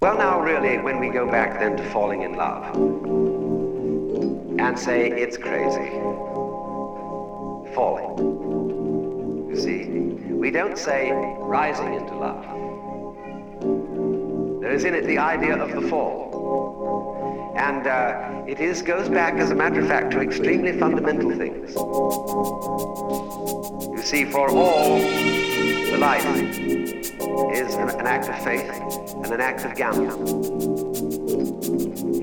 Well, now, really, when we go back then to falling in love and say it's crazy, falling. You see, we don't say rising into love. There is in it the idea of the fall. And uh, it is goes back, as a matter of fact, to extremely fundamental things. You see, for all, the life is an, an act of faith and an act of gamble.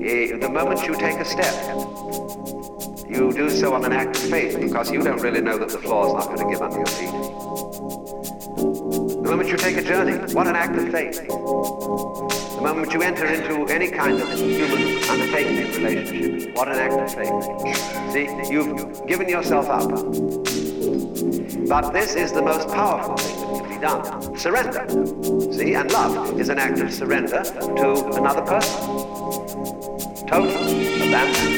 The moment you take a step, you do so on an act of faith because you don't really know that the floor is not going to give under your feet. The moment you take a journey, what an act of faith. The moment you enter into any kind of human undertaking relationship, what an act of faith. See, you've given yourself up. But this is the most powerful thing that can be done. Surrender. See, and love is an act of surrender to another person. Total abandon.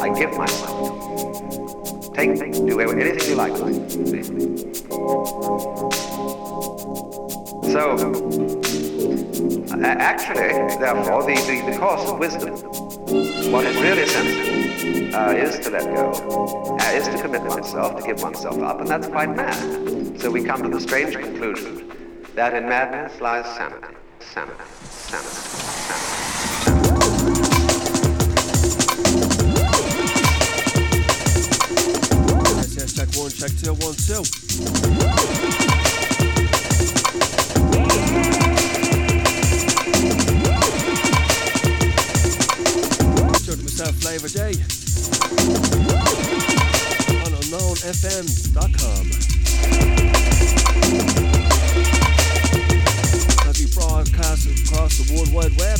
I give myself. Take. Do anything you like. So, actually, therefore, the, the, the course of wisdom, what is really sensible, uh, is to let go, uh, is to commit oneself, to give oneself up, and that's quite mad. So we come to the strange conclusion that in madness lies sanity, sanity, sanity. Check one, check two, one, two. Showed myself FLavRjay on unknownfm.com. As we broadcast across the World Wide Web.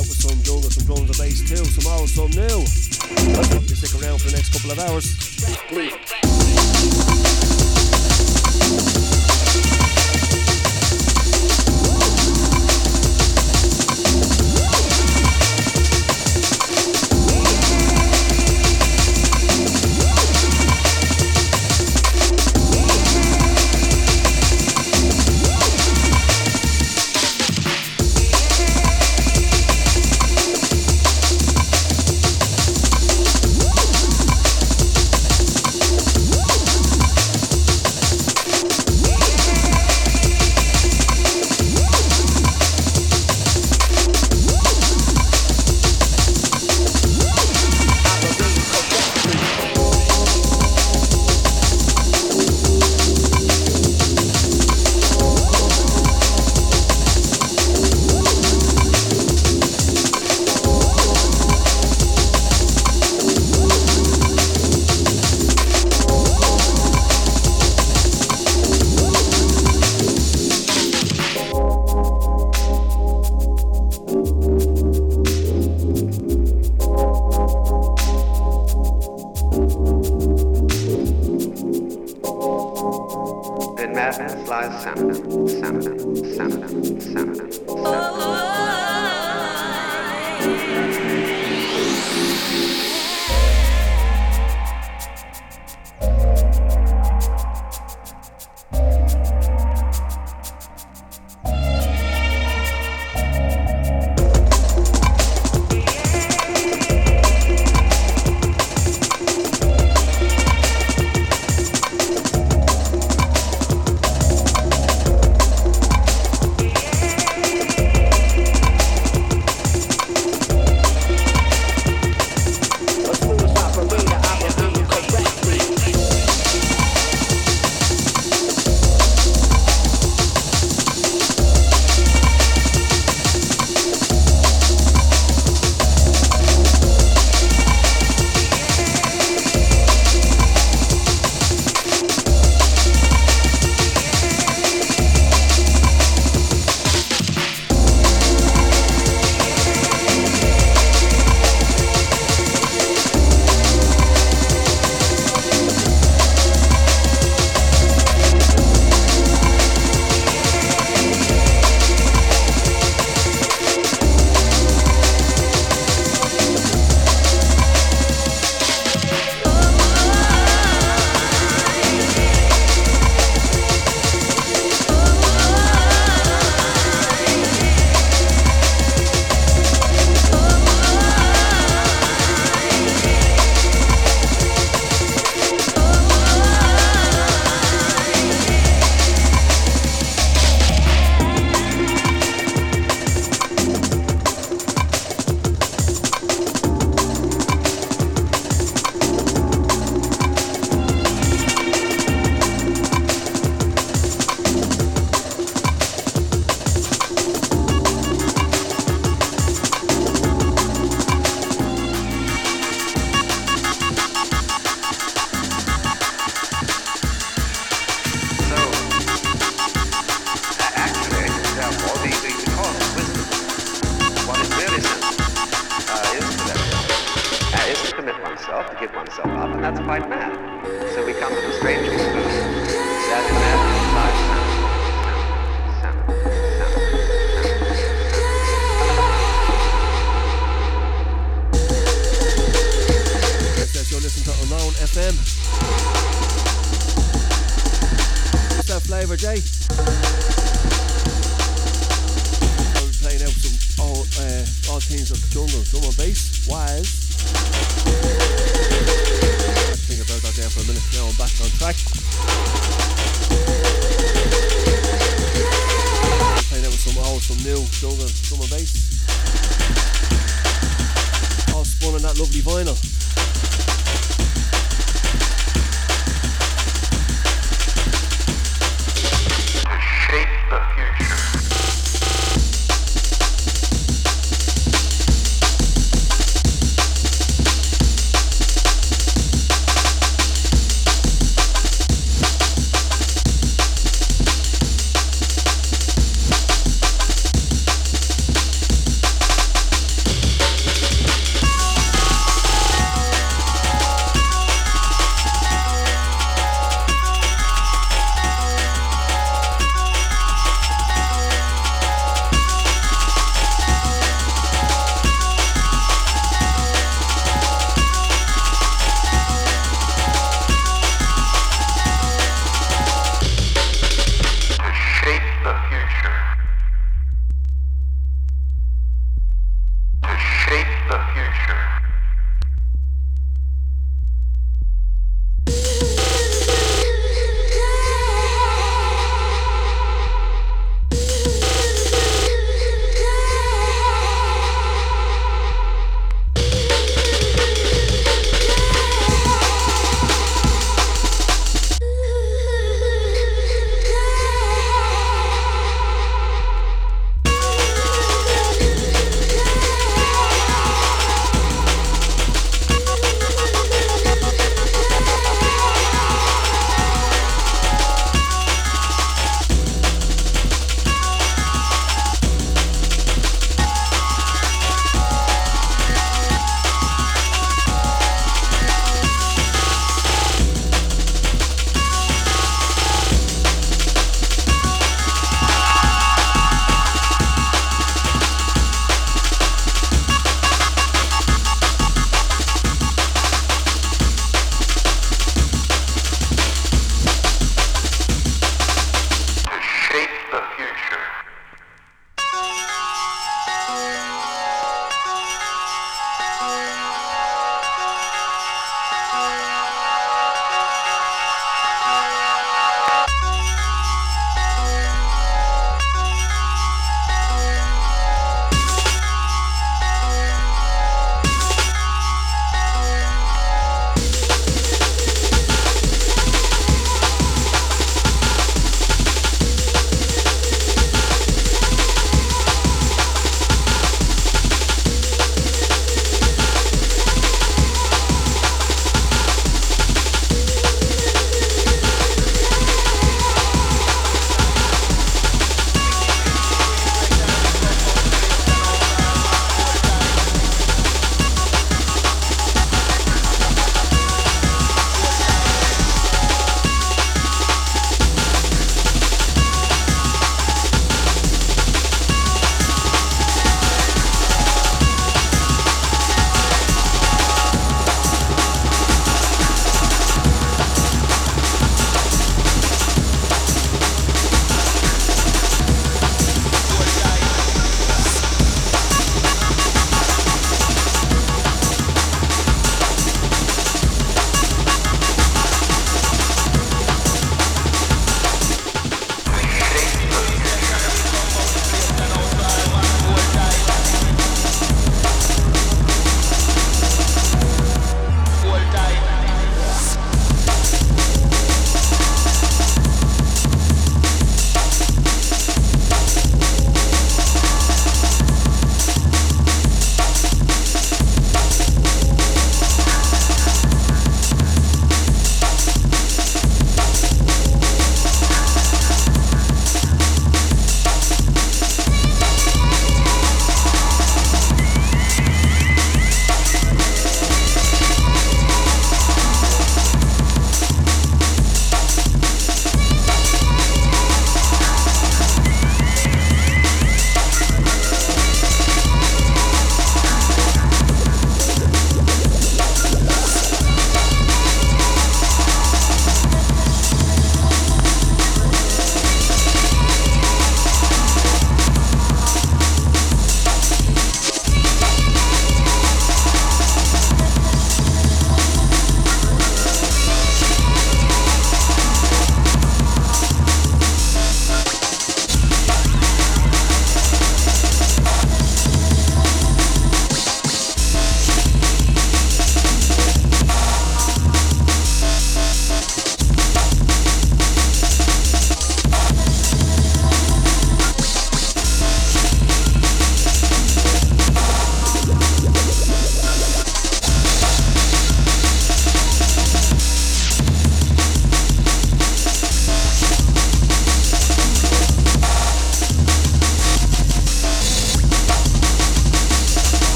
Out with some jungle, some drums and bass too, some old, some new. Let's hope you stick around for the next couple of hours. In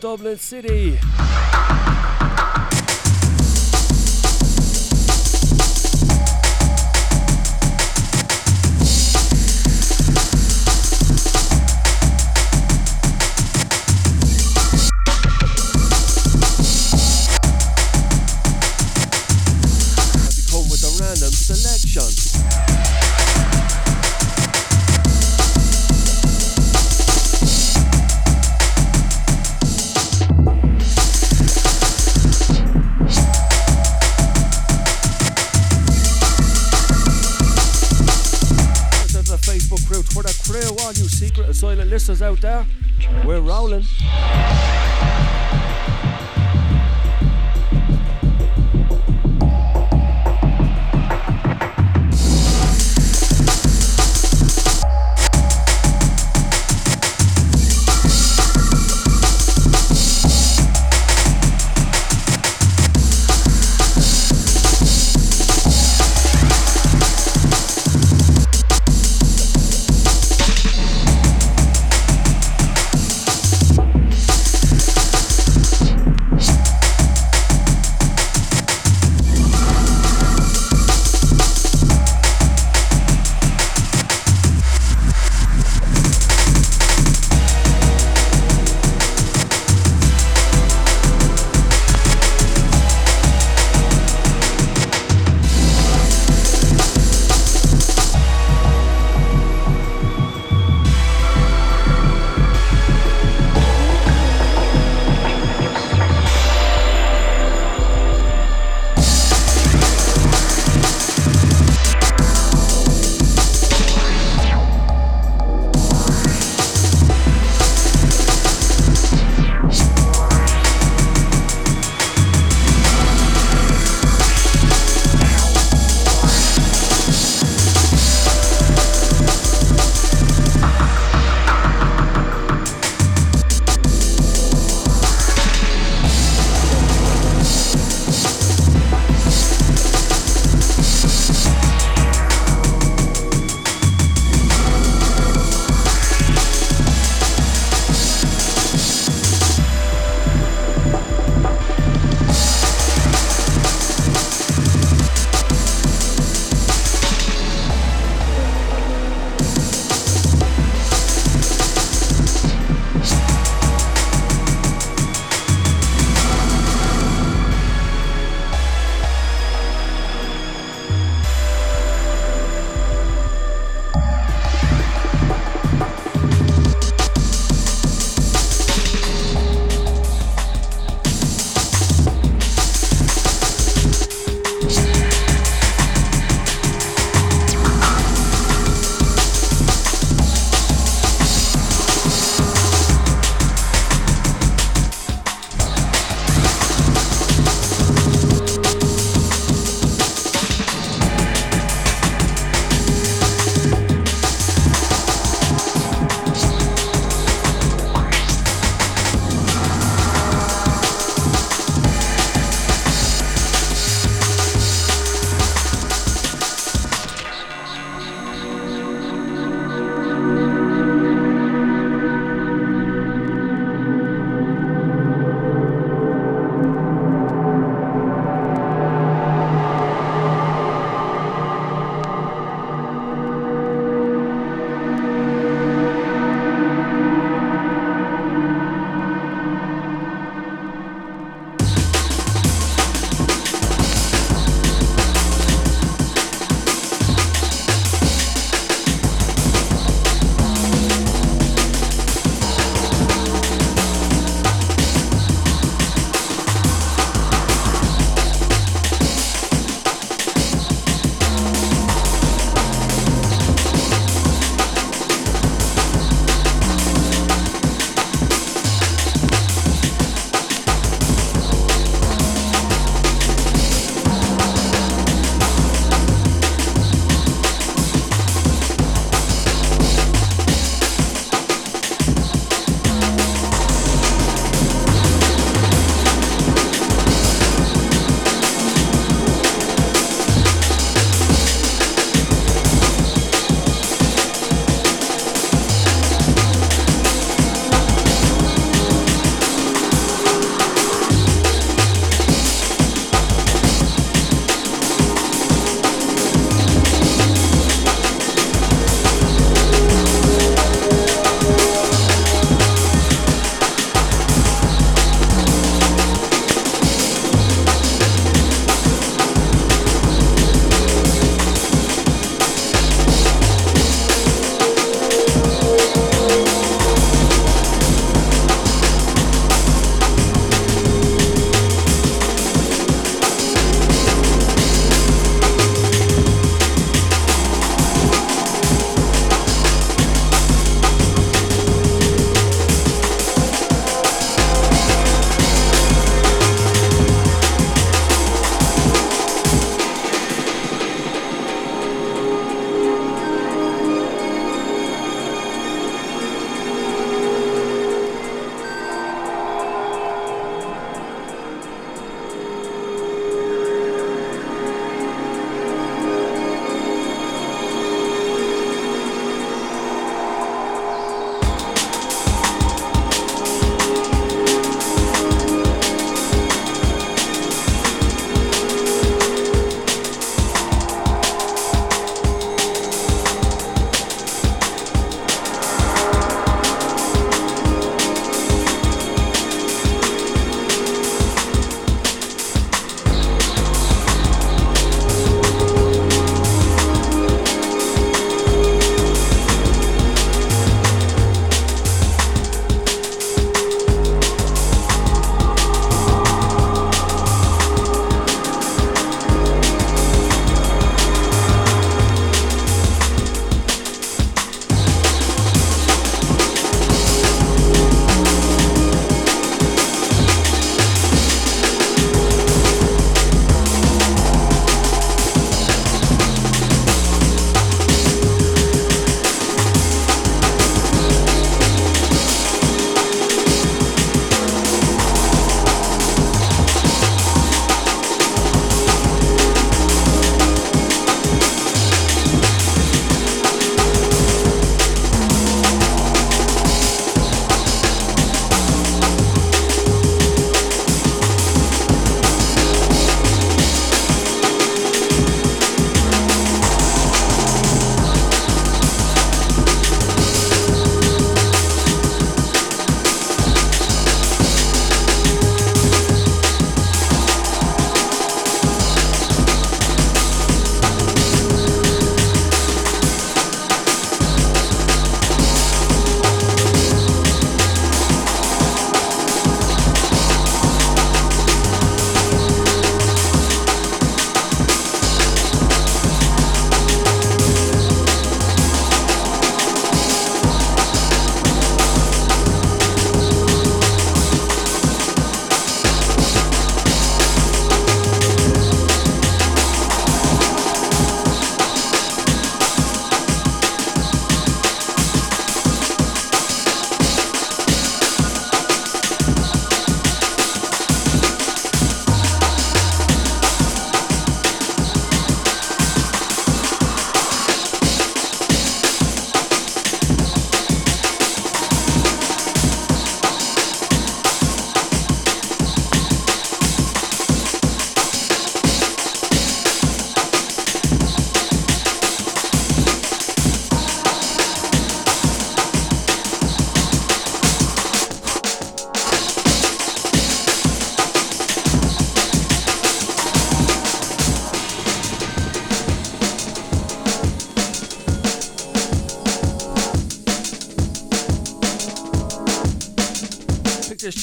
Dublin City. Out there,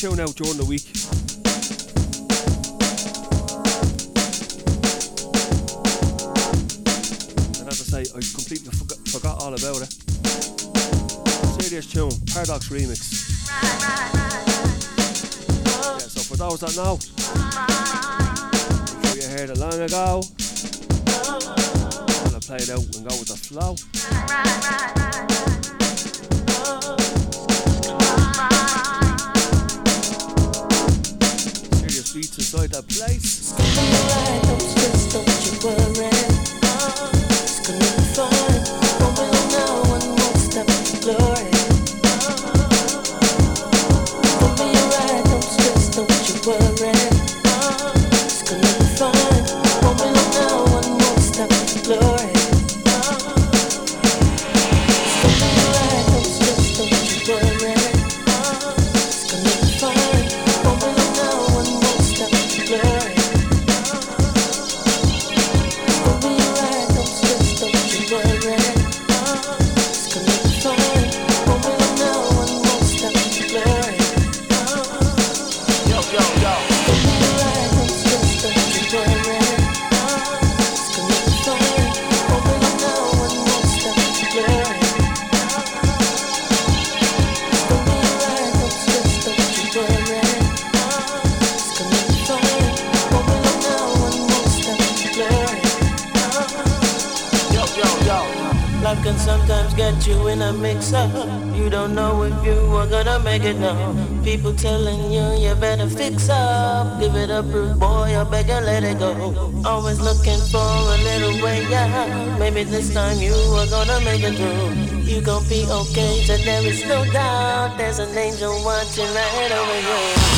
tune out during the week. And as I say, I completely forgot, forgot all about it. Serious tune, Paradox remix. Yeah, so for those that know, sure you heard it long ago. I'm gonna play it out and go with the flow. Serious beats inside that place. Time you are gonna make it through. You gon' be okay, so there is no doubt. There's an angel watching right over you.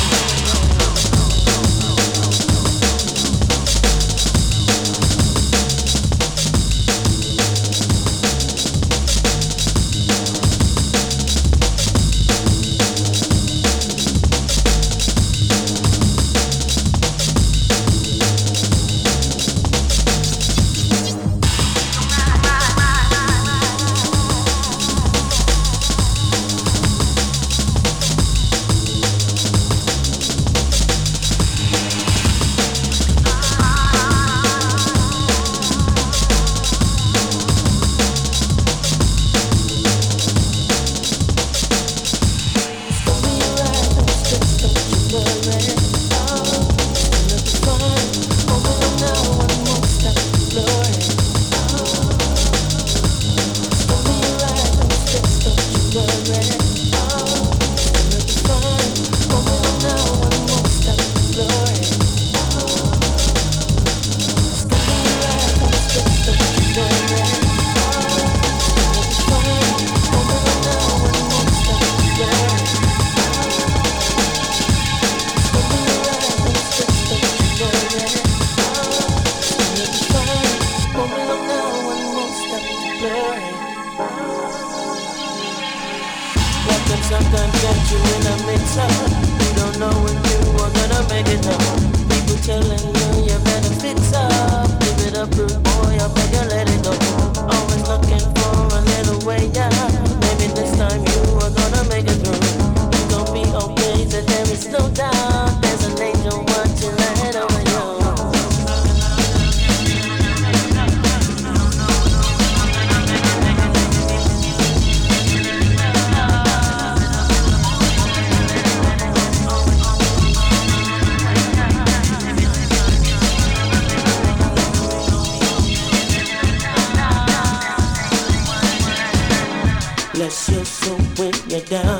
precious. So when you're down.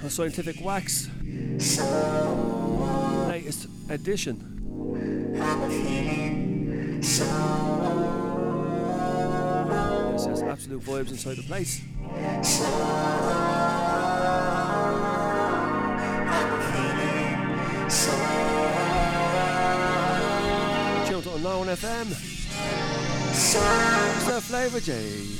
Dub 1 a Scientific Wax. Latest edition. This has absolute vibes inside the place. Tune to Unknown FM. Mr. Flavor J.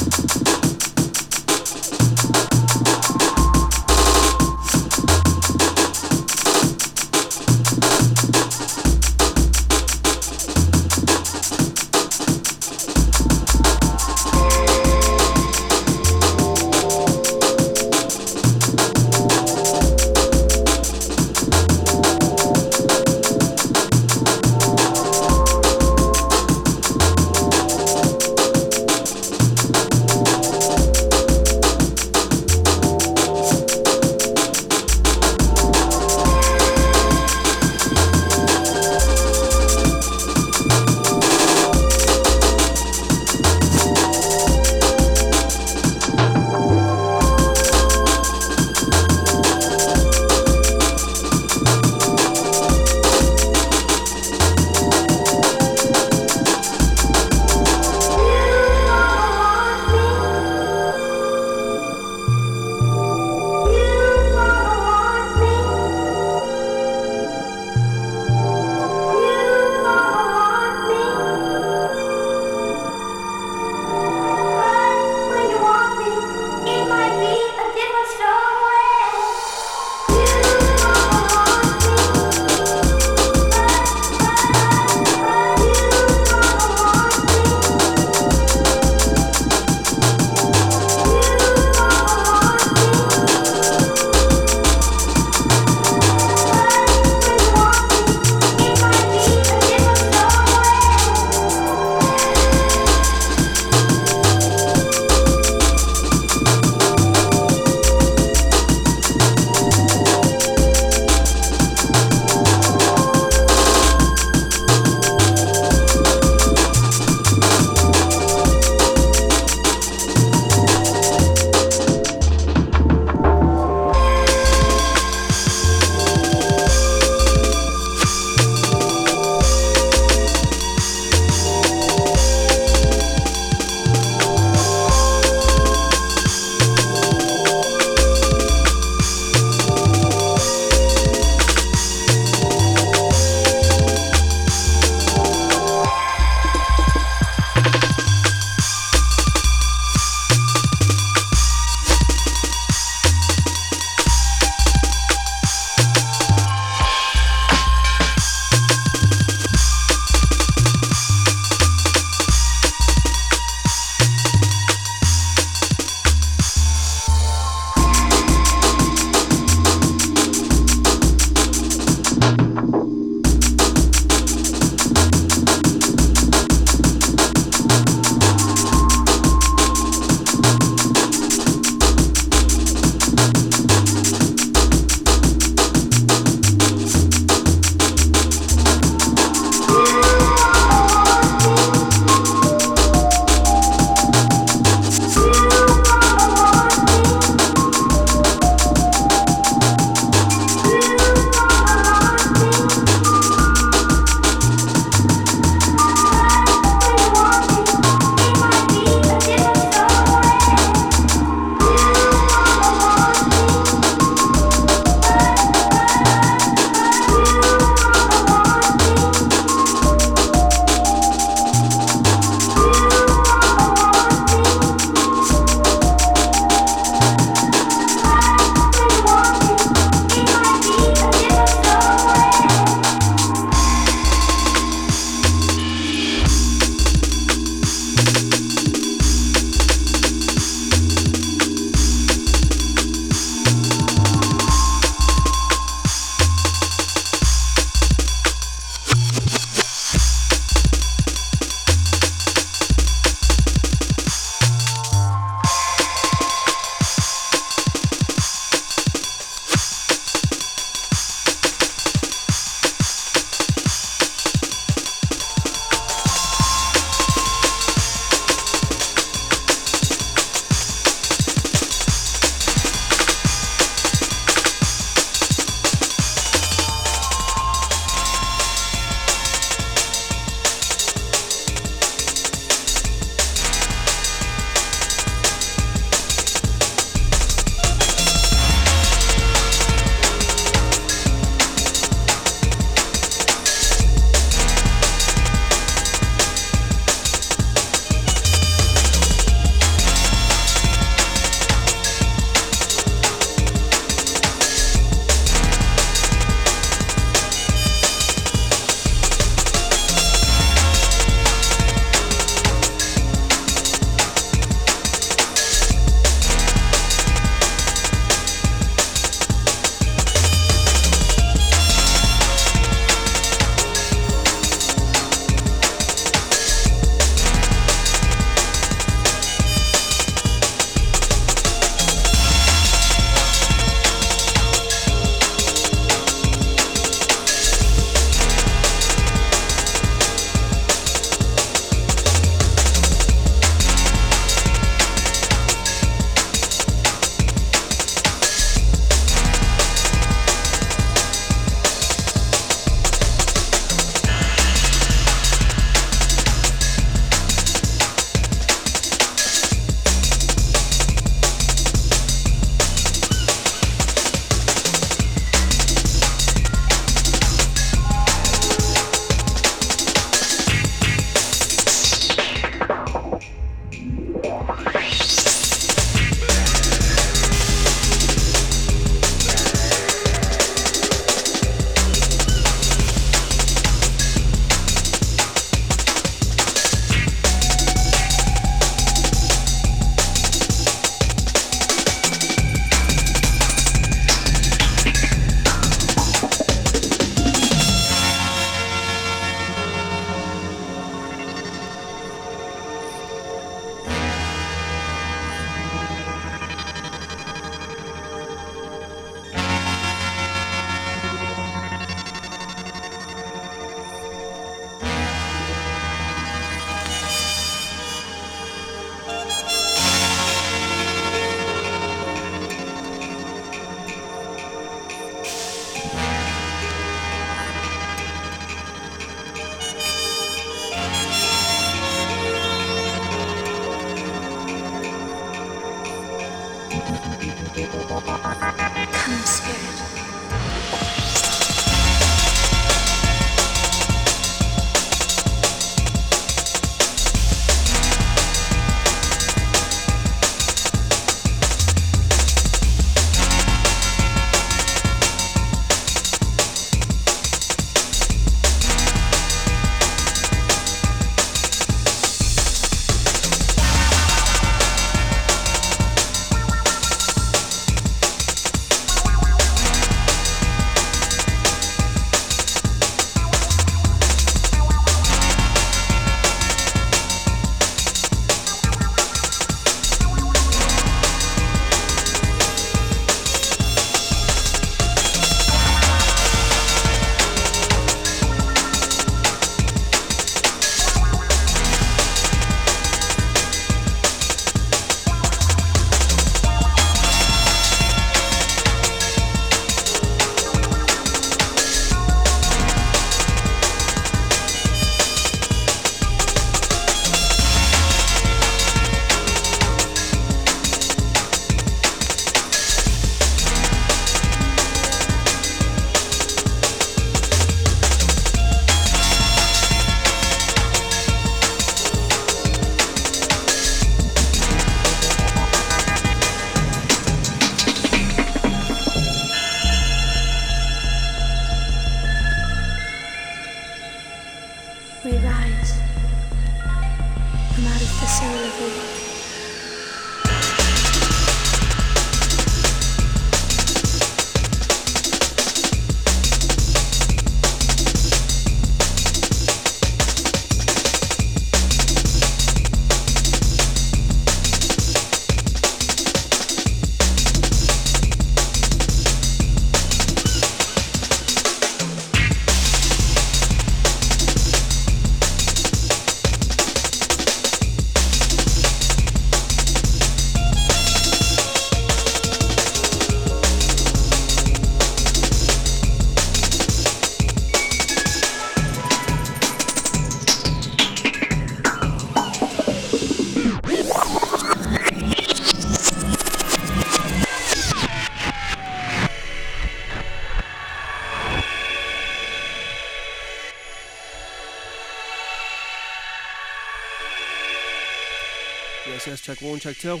one, check two.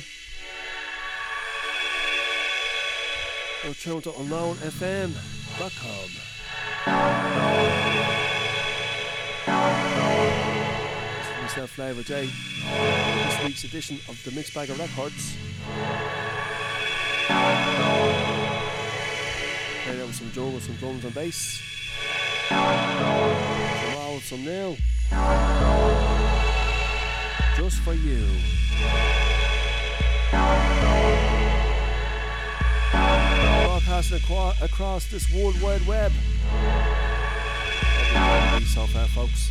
Or tune to. This is myself, FLavRjay. This week's edition of the Mixed Bag of Records. Played out with some jungle, some drums and bass. Some old, some new. Just for you. Broadcasting across this world wide web. Far, folks.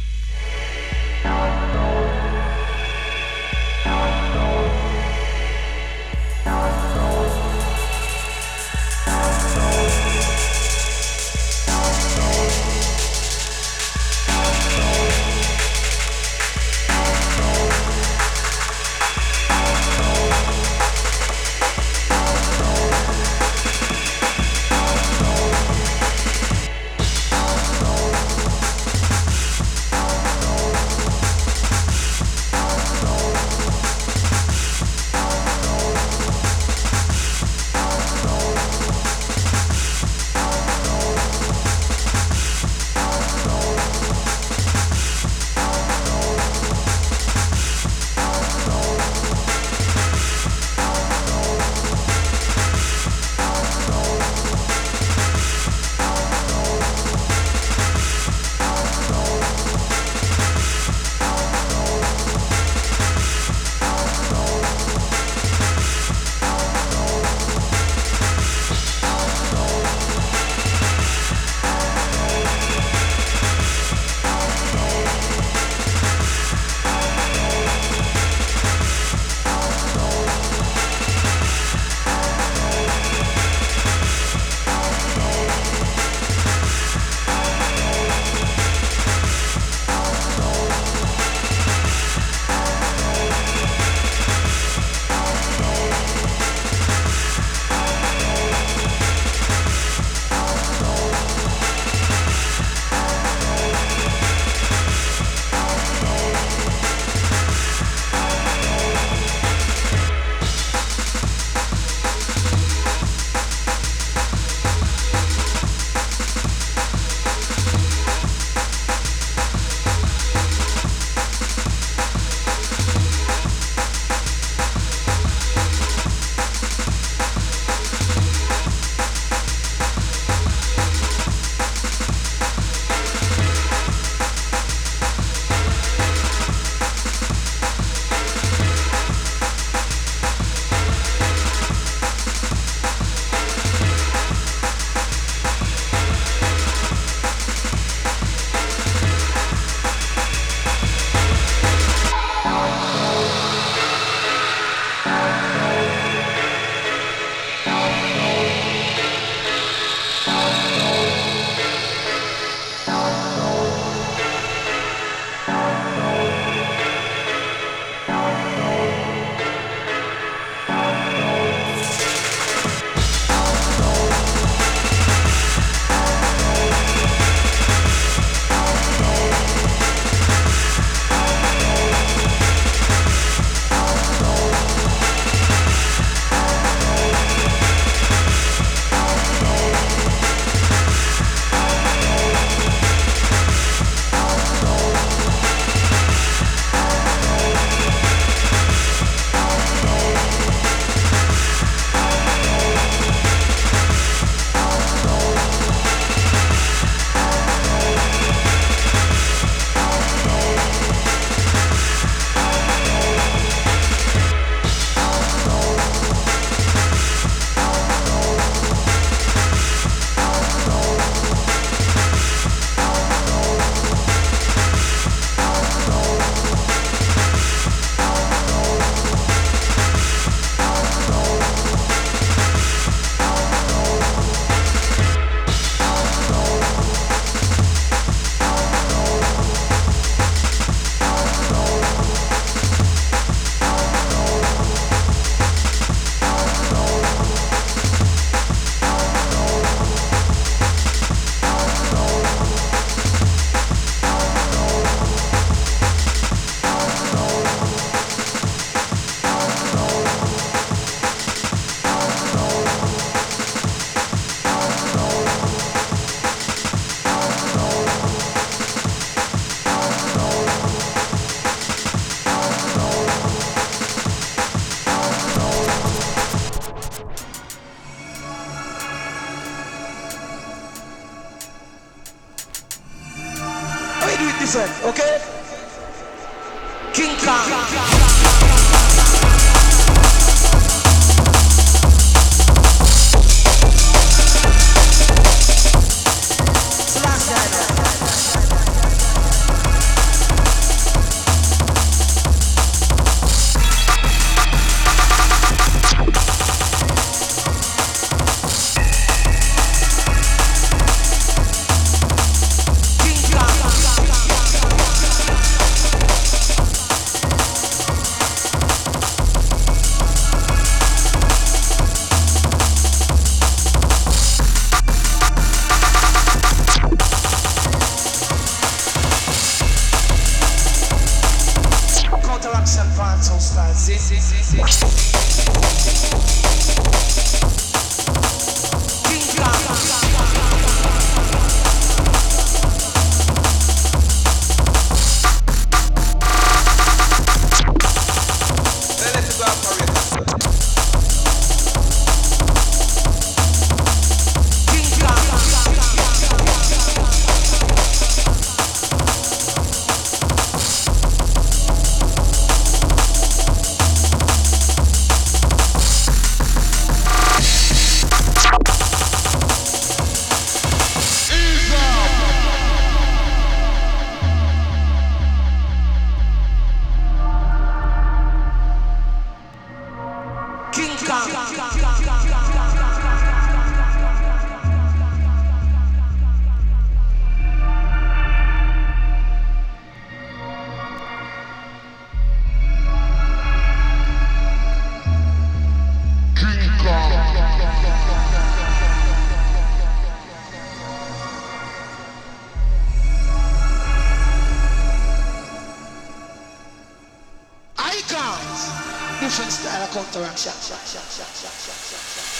下下下下下下下下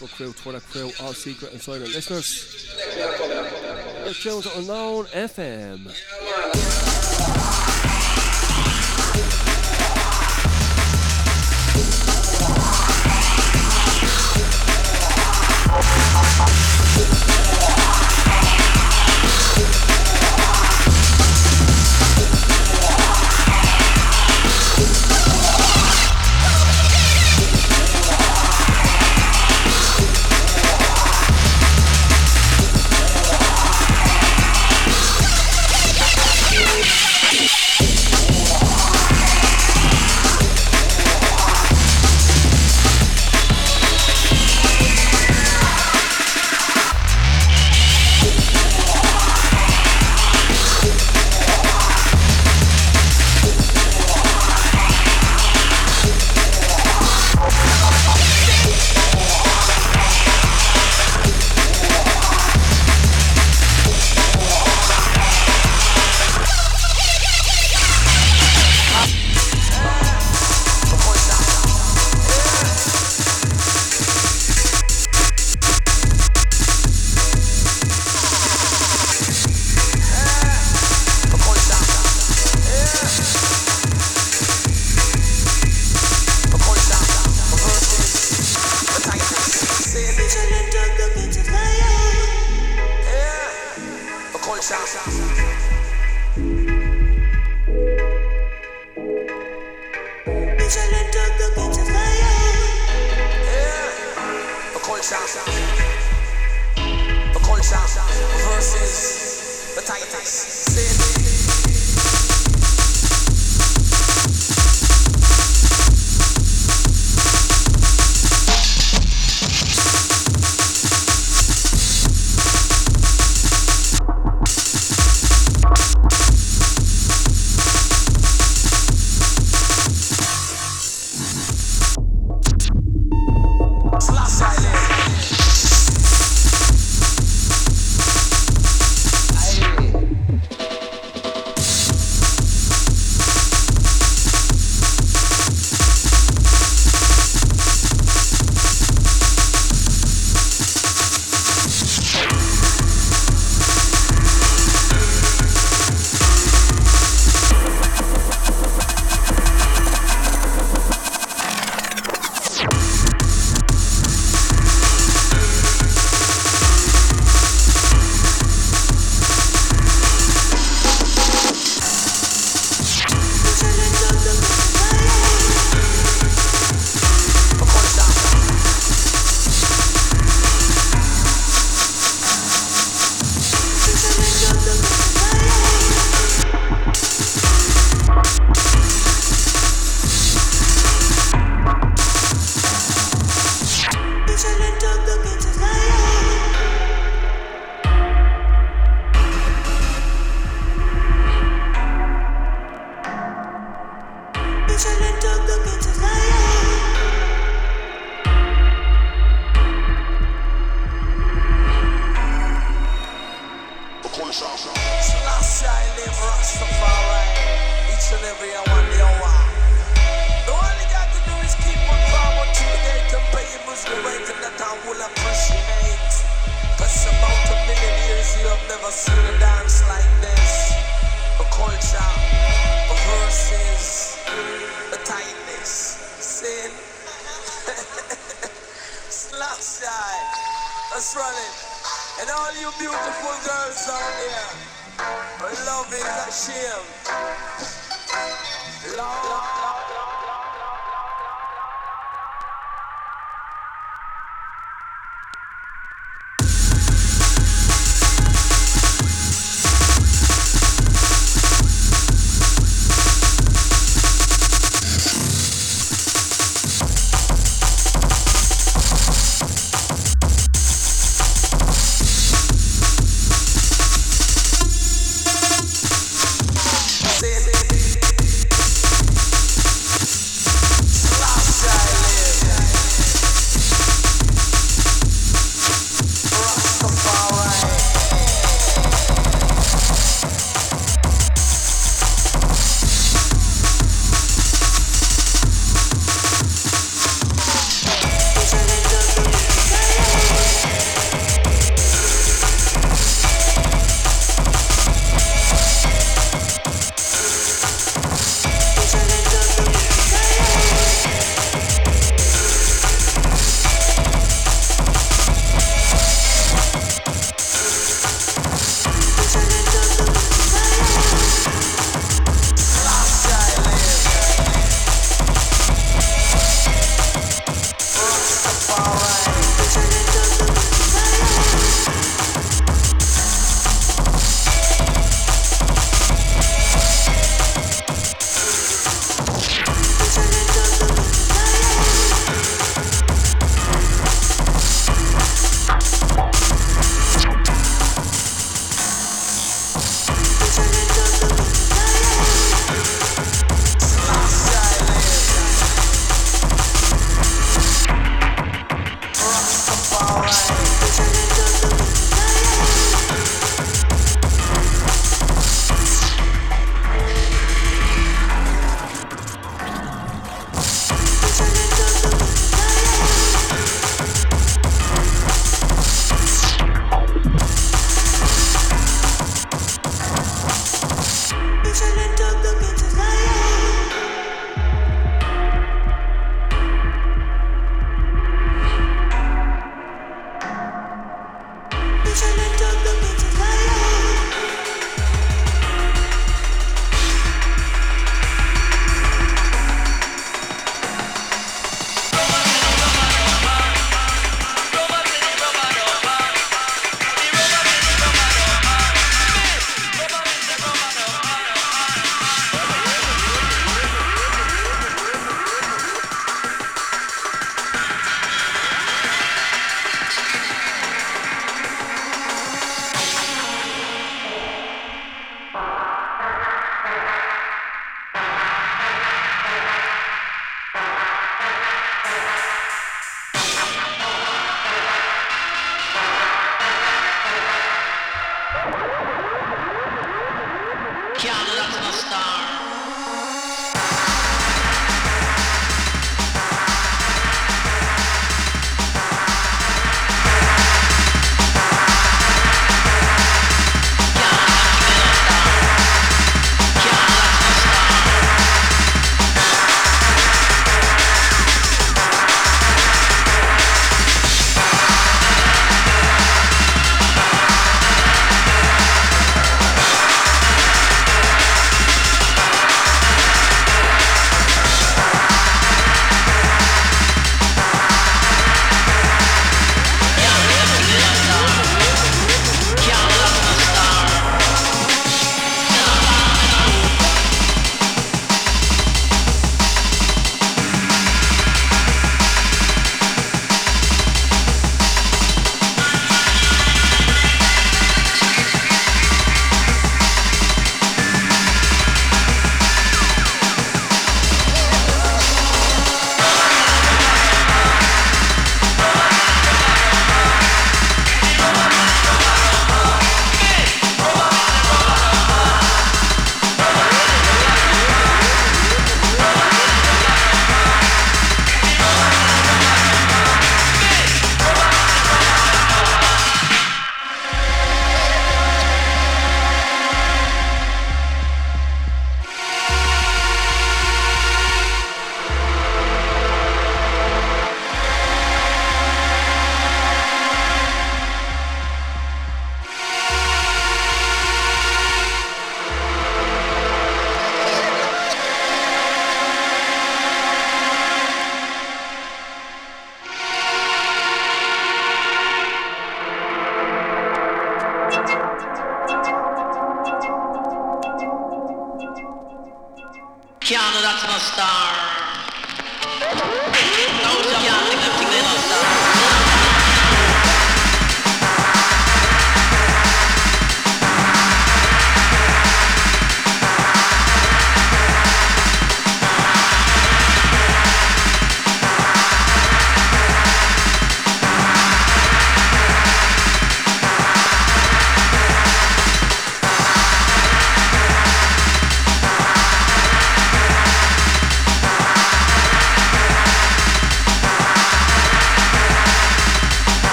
Facebook crew, Twitter crew, all secret and silent listeners. Jones Unknown FM.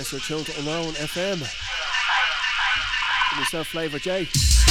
Yes, you're tuned to Unknown FM. Give yourself FLavRjay.